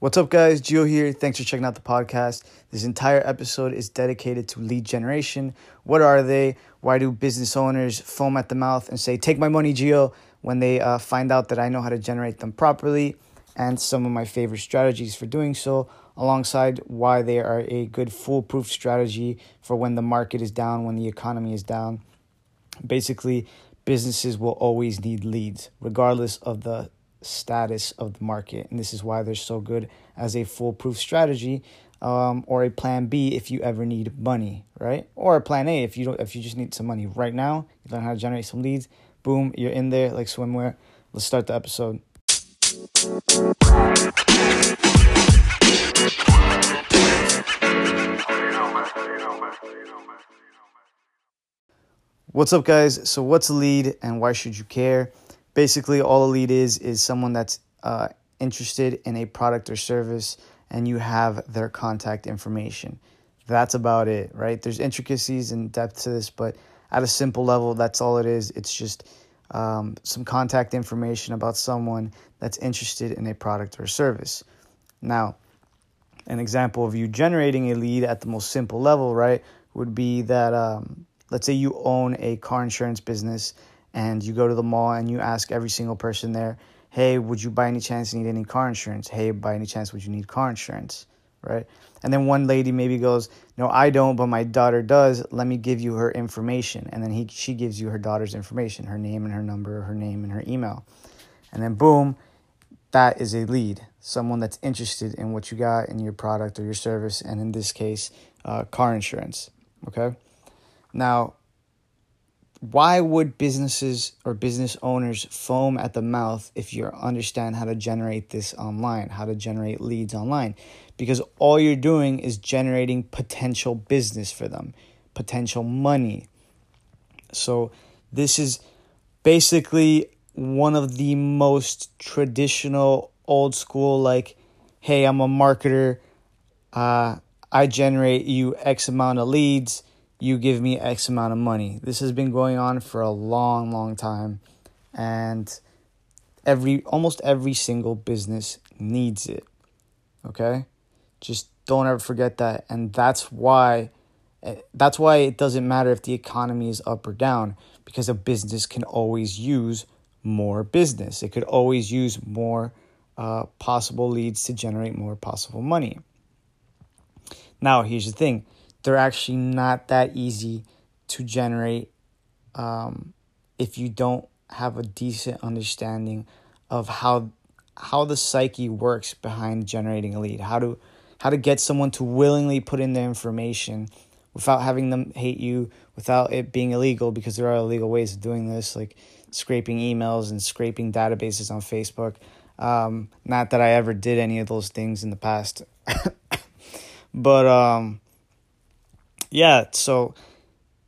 What's up, guys? Gio here. Thanks for checking out the podcast. This entire episode is dedicated to lead generation. What are they? Why do business owners foam at the mouth and say, Take my money, Gio, when they uh, find out that I know how to generate them properly? And some of my favorite strategies for doing so, alongside why they are a good foolproof strategy for when the market is down, when the economy is down. Basically, businesses will always need leads, regardless of the status of the market. And this is why they're so good as a foolproof strategy um, or a plan B if you ever need money, right? Or a plan A if you don't if you just need some money right now, you learn how to generate some leads, boom, you're in there like swimwear. Let's start the episode. What's up, guys? So, what's a lead and why should you care? Basically all a lead is is someone that's uh, interested in a product or service and you have their contact information. That's about it right? There's intricacies and depth to this but at a simple level that's all it is. It's just um, some contact information about someone that's interested in a product or service. Now an example of you generating a lead at the most simple level right would be that um, let's say you own a car insurance business and you go to the mall and you ask every single person there, hey, would you by any chance need any car insurance? Hey, by any chance would you need car insurance? Right? And then one lady maybe goes, no, I don't, but my daughter does. Let me give you her information. And then he, she gives you her daughter's information, her name and her number, her name and her email. And then boom, that is a lead. Someone that's interested in what you got in your product or your service, and in this case, uh, car insurance. Okay. Now, why would businesses or business owners foam at the mouth if you understand how to generate this online, how to generate leads online? Because all you're doing is generating potential business for them, potential money. So, this is basically one of the most traditional, old school, like, hey, I'm a marketer, uh, I generate you X amount of leads you give me X amount of money. This has been going on for a long, long time. And every almost every single business needs it. Okay? Just don't ever forget that. And that's why eh, that's why it doesn't matter if the economy is up or down because a business can always use more business. It could always use more uh, possible leads to generate more possible money. Now, here's the thing they're actually not that easy to generate um, if you don't have a decent understanding of how how the psyche works behind generating a lead. How to how to get someone to willingly put in their information without having them hate you without it being illegal because there are illegal ways of doing this like scraping emails and scraping databases on facebook. Um, not that i ever did any of those things in the past. But um, yeah, so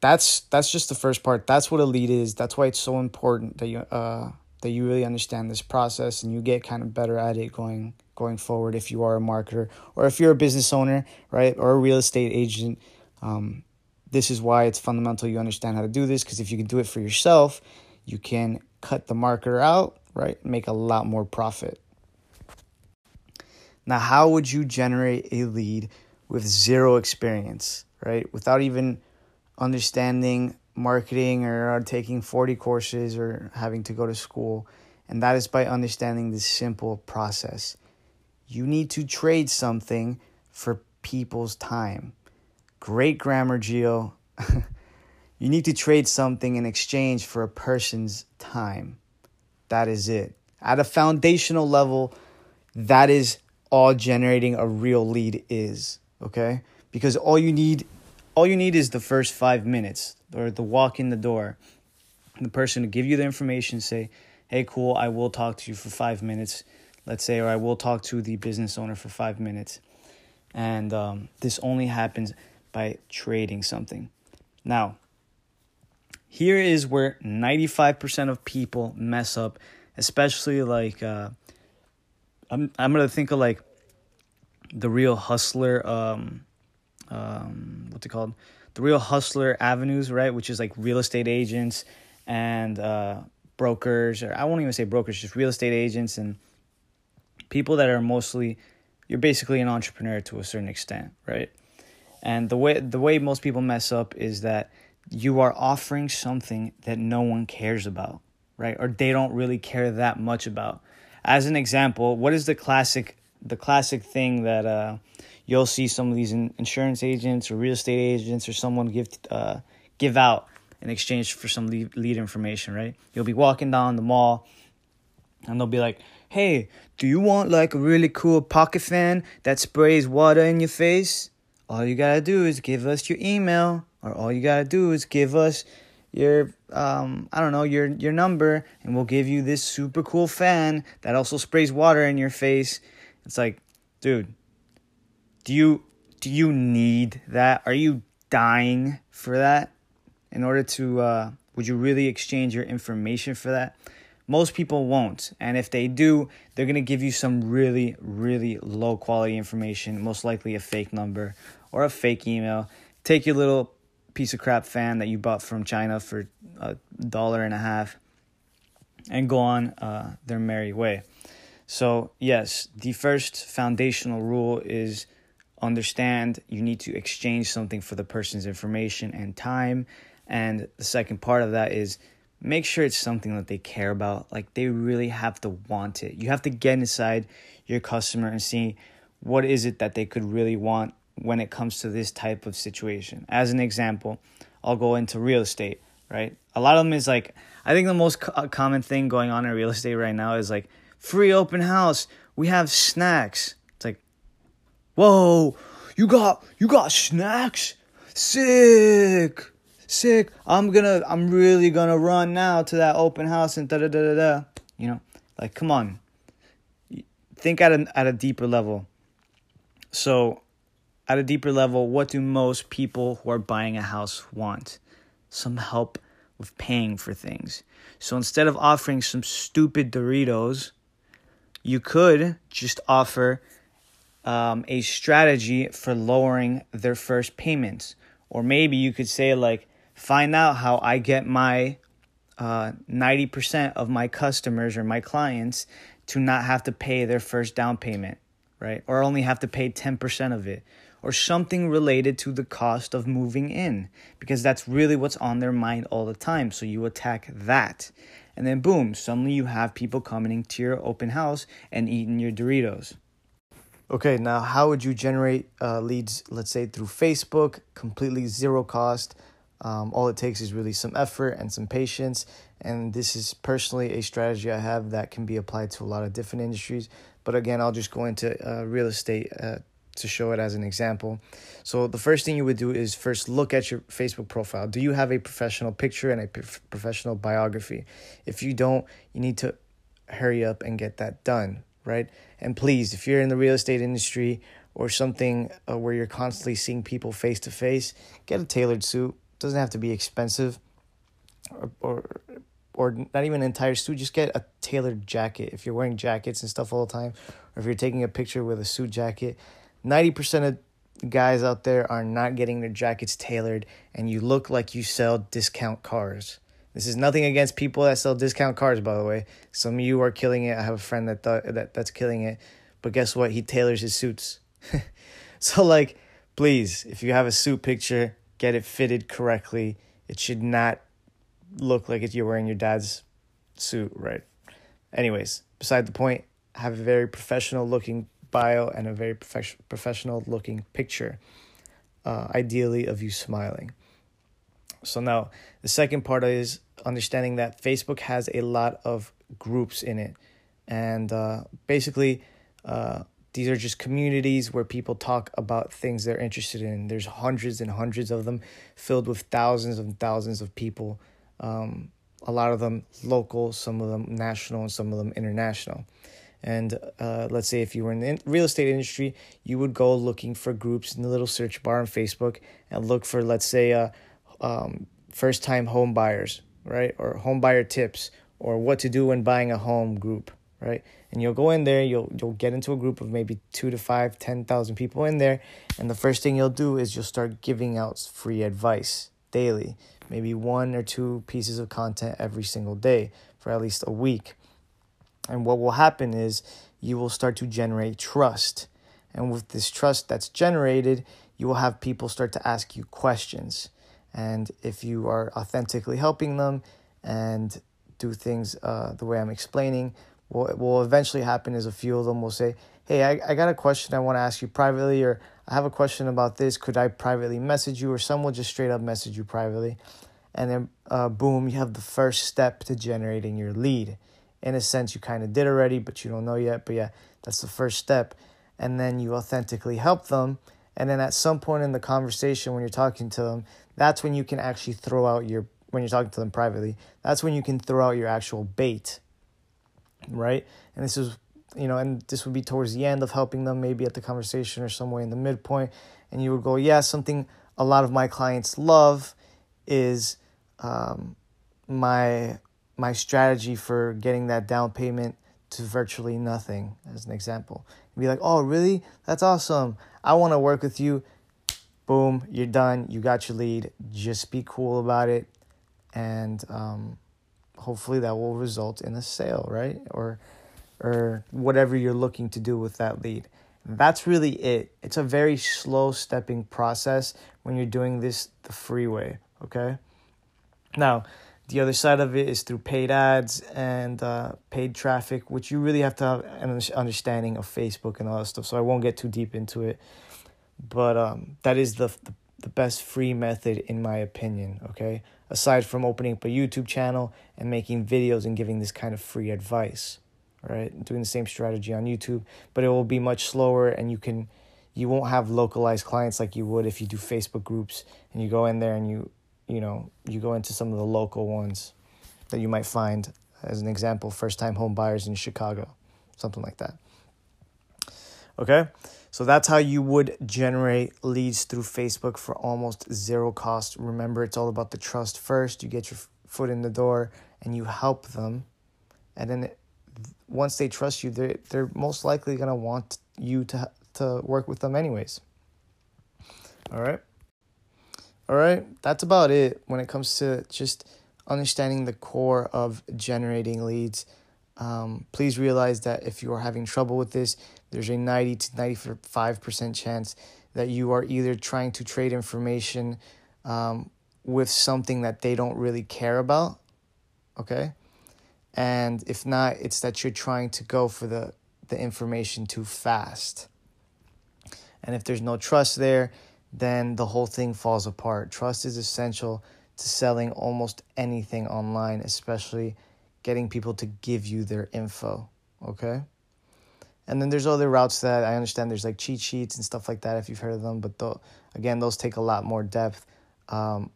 that's that's just the first part. That's what a lead is. That's why it's so important that you uh that you really understand this process and you get kind of better at it going going forward if you are a marketer or if you're a business owner, right, or a real estate agent. Um, this is why it's fundamental you understand how to do this because if you can do it for yourself, you can cut the marketer out, right, make a lot more profit. Now, how would you generate a lead with zero experience? Right? Without even understanding marketing or taking 40 courses or having to go to school. And that is by understanding this simple process. You need to trade something for people's time. Great grammar, Gio. you need to trade something in exchange for a person's time. That is it. At a foundational level, that is all generating a real lead is, okay? Because all you need all you need is the first five minutes or the walk in the door. The person to give you the information say hey cool i will talk to you for five minutes let's say or i will talk to the business owner for five minutes. And um, this only happens by trading something. Now here is where 95% of people mess up especially like uh, i'm, I'm gonna think of like the real hustler um, um, what's it called? The real hustler avenues, right? Which is like real estate agents and uh, brokers, or I won't even say brokers, just real estate agents and people that are mostly you're basically an entrepreneur to a certain extent, right? And the way the way most people mess up is that you are offering something that no one cares about, right? Or they don't really care that much about. As an example, what is the classic the classic thing that uh, you'll see some of these insurance agents or real estate agents or someone give uh, give out in exchange for some lead, lead information, right? You'll be walking down the mall and they'll be like, "Hey, do you want like a really cool pocket fan that sprays water in your face?" all you gotta do is give us your email, or all you gotta do is give us your um I don't know your your number, and we'll give you this super cool fan that also sprays water in your face. It's like, dude, do you do you need that? Are you dying for that? In order to, uh, would you really exchange your information for that? Most people won't. And if they do, they're going to give you some really, really low quality information, most likely a fake number or a fake email. Take your little piece of crap fan that you bought from China for a dollar and a half and go on uh, their merry way. So, yes, the first foundational rule is understand you need to exchange something for the person's information and time. And the second part of that is make sure it's something that they care about. Like they really have to want it. You have to get inside your customer and see what is it that they could really want when it comes to this type of situation. As an example, I'll go into real estate, right? A lot of them is like, I think the most co- uh, common thing going on in real estate right now is like free open house. We have snacks. Whoa, you got you got snacks? Sick, sick. I'm gonna, I'm really gonna run now to that open house and da da da da da. You know, like come on. Think at a at a deeper level. So at a deeper level, what do most people who are buying a house want? Some help with paying for things. So instead of offering some stupid Doritos, you could just offer um, a strategy for lowering their first payments. Or maybe you could say, like, find out how I get my uh, 90% of my customers or my clients to not have to pay their first down payment, right? Or only have to pay 10% of it or something related to the cost of moving in because that's really what's on their mind all the time. So you attack that. And then boom, suddenly you have people coming to your open house and eating your Doritos. Okay, now how would you generate uh, leads, let's say through Facebook, completely zero cost? Um, all it takes is really some effort and some patience. And this is personally a strategy I have that can be applied to a lot of different industries. But again, I'll just go into uh, real estate uh, to show it as an example. So the first thing you would do is first look at your Facebook profile. Do you have a professional picture and a professional biography? If you don't, you need to hurry up and get that done, right? And please, if you're in the real estate industry or something uh, where you're constantly seeing people face to face, get a tailored suit. It doesn't have to be expensive or, or or not even an entire suit, just get a tailored jacket. If you're wearing jackets and stuff all the time, or if you're taking a picture with a suit jacket, 90% of guys out there are not getting their jackets tailored and you look like you sell discount cars. This is nothing against people that sell discount cars by the way. Some of you are killing it. I have a friend that thought that that's killing it. But guess what? He tailors his suits. so like please, if you have a suit picture, get it fitted correctly. It should not look like you're wearing your dad's suit, right? Anyways, beside the point, have a very professional looking bio and a very prof- professional looking picture, uh, ideally of you smiling. So now the second part is understanding that Facebook has a lot of groups in it, and uh, basically. Uh, these are just communities where people talk about things they're interested in. There's hundreds and hundreds of them, filled with thousands and thousands of people. Um, a lot of them local, some of them national, and some of them international. And uh, let's say if you were in the real estate industry, you would go looking for groups in the little search bar on Facebook and look for, let's say, uh, um, first time home buyers, right? Or home buyer tips or what to do when buying a home group, right? And you'll go in there, you'll you'll get into a group of maybe two to five, ten thousand people in there, and the first thing you'll do is you'll start giving out free advice daily, maybe one or two pieces of content every single day for at least a week and what will happen is you will start to generate trust. And with this trust that's generated, you will have people start to ask you questions. And if you are authentically helping them and do things uh, the way I'm explaining, what will eventually happen is a few of them will say, Hey, I, I got a question I want to ask you privately, or I have a question about this. Could I privately message you? Or some will just straight up message you privately. And then, uh, boom, you have the first step to generating your lead. In a sense, you kind of did already, but you don't know yet. But yeah, that's the first step. And then you authentically help them. And then at some point in the conversation, when you're talking to them, that's when you can actually throw out your, when you're talking to them privately, that's when you can throw out your actual bait. Right. And this is, you know, and this would be towards the end of helping them, maybe at the conversation or somewhere in the midpoint. And you would go, yeah, something a lot of my clients love is um, my my strategy for getting that down payment to virtually nothing as an example be like oh really that's awesome i want to work with you boom you're done. You got your lead. Just be cool about it. And um, hopefully that will result in a sale right? Or or whatever you're looking to do with that lead. That's really it. It's a very slow stepping process when you're doing this the free way okay? Now the other side of it is through paid ads and uh, paid traffic, which you really have to have an understanding of Facebook and all that stuff. So I won't get too deep into it, but um, that is the, the the best free method in my opinion. Okay, aside from opening up a YouTube channel and making videos and giving this kind of free advice, right? Doing the same strategy on YouTube, but it will be much slower, and you can you won't have localized clients like you would if you do Facebook groups and you go in there and you you know, you go into some of the local ones that you might find, as an example, first time home buyers in Chicago, something like that. Okay, so that's how you would generate leads through Facebook for almost zero cost. Remember, it's all about the trust first. You get your foot in the door and you help them, and then once they trust you, they're they're most likely gonna want you to to work with them anyways. All right. All right, that's about it when it comes to just understanding the core of generating leads. Um, please realize that if you are having trouble with this, there's a 90 to 95% chance that you are either trying to trade information um, with something that they don't really care about. Okay. And if not, it's that you're trying to go for the, the information too fast. And if there's no trust there, then the whole thing falls apart. Trust is essential to selling almost anything online, especially getting people to give you their info. Okay? And then there's other routes that I understand there's like cheat sheets and stuff like that if you've heard of them, but again, those take a lot more depth. Um,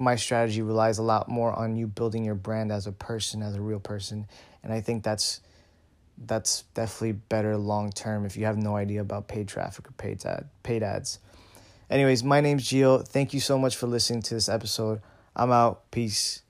my strategy relies a lot more on you building your brand as a person, as a real person, and I think that's that's definitely better long term if you have no idea about paid traffic or paid ad paid ads. Anyways, my name's Gio. Thank you so much for listening to this episode. I'm out. Peace.